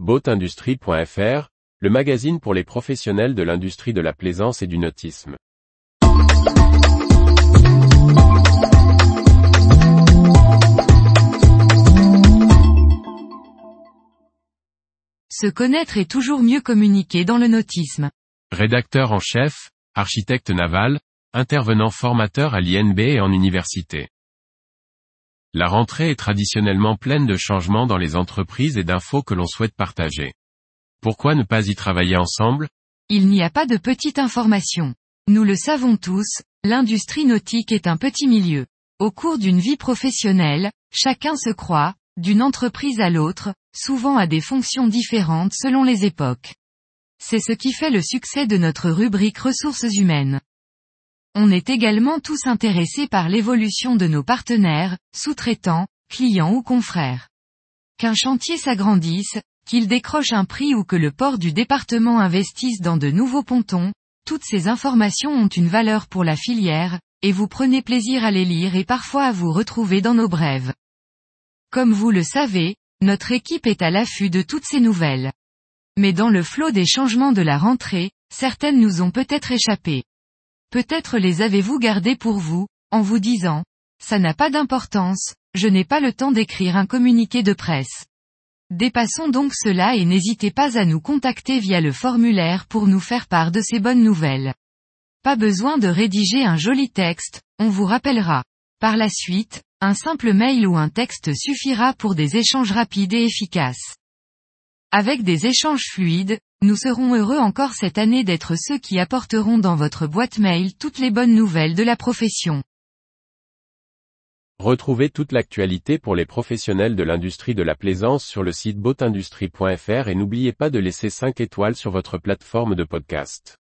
Boatindustrie.fr, le magazine pour les professionnels de l'industrie de la plaisance et du nautisme. Se connaître est toujours mieux communiquer dans le nautisme. Rédacteur en chef, architecte naval, intervenant formateur à l'INB et en université. La rentrée est traditionnellement pleine de changements dans les entreprises et d'infos que l'on souhaite partager. Pourquoi ne pas y travailler ensemble? Il n'y a pas de petite information. Nous le savons tous, l'industrie nautique est un petit milieu. Au cours d'une vie professionnelle, chacun se croit, d'une entreprise à l'autre, souvent à des fonctions différentes selon les époques. C'est ce qui fait le succès de notre rubrique ressources humaines. On est également tous intéressés par l'évolution de nos partenaires, sous-traitants, clients ou confrères. Qu'un chantier s'agrandisse, qu'il décroche un prix ou que le port du département investisse dans de nouveaux pontons, toutes ces informations ont une valeur pour la filière, et vous prenez plaisir à les lire et parfois à vous retrouver dans nos brèves. Comme vous le savez, notre équipe est à l'affût de toutes ces nouvelles. Mais dans le flot des changements de la rentrée, certaines nous ont peut-être échappé. Peut-être les avez-vous gardées pour vous, en vous disant, ça n'a pas d'importance, je n'ai pas le temps d'écrire un communiqué de presse. Dépassons donc cela et n'hésitez pas à nous contacter via le formulaire pour nous faire part de ces bonnes nouvelles. Pas besoin de rédiger un joli texte, on vous rappellera. Par la suite, un simple mail ou un texte suffira pour des échanges rapides et efficaces. Avec des échanges fluides, nous serons heureux encore cette année d'être ceux qui apporteront dans votre boîte mail toutes les bonnes nouvelles de la profession. Retrouvez toute l'actualité pour les professionnels de l'industrie de la plaisance sur le site boatindustrie.fr et n'oubliez pas de laisser 5 étoiles sur votre plateforme de podcast.